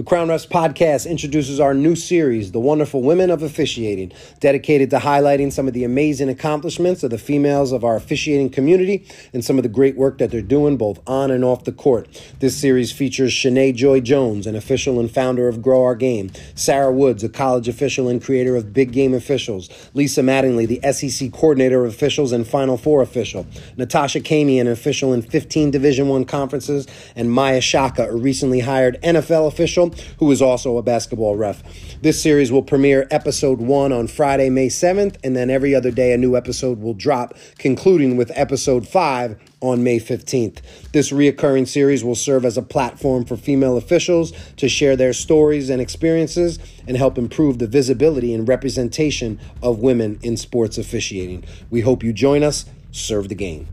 The Crown Refs podcast introduces our new series, The Wonderful Women of Officiating, dedicated to highlighting some of the amazing accomplishments of the females of our officiating community and some of the great work that they're doing both on and off the court. This series features Shanae Joy Jones, an official and founder of Grow Our Game, Sarah Woods, a college official and creator of Big Game Officials, Lisa Mattingly, the SEC coordinator of officials and Final Four official, Natasha Kamey, an official in 15 Division One conferences, and Maia Chaka, a recently hired NFL official who is also a basketball ref. This series will premiere episode one on Friday, May 7th, and then every other day a new episode will drop, concluding with episode five on May 15th. This reoccurring series will serve as a platform for female officials to share their stories and experiences and help improve the visibility and representation of women in sports officiating. We hope you join us. Serve the game.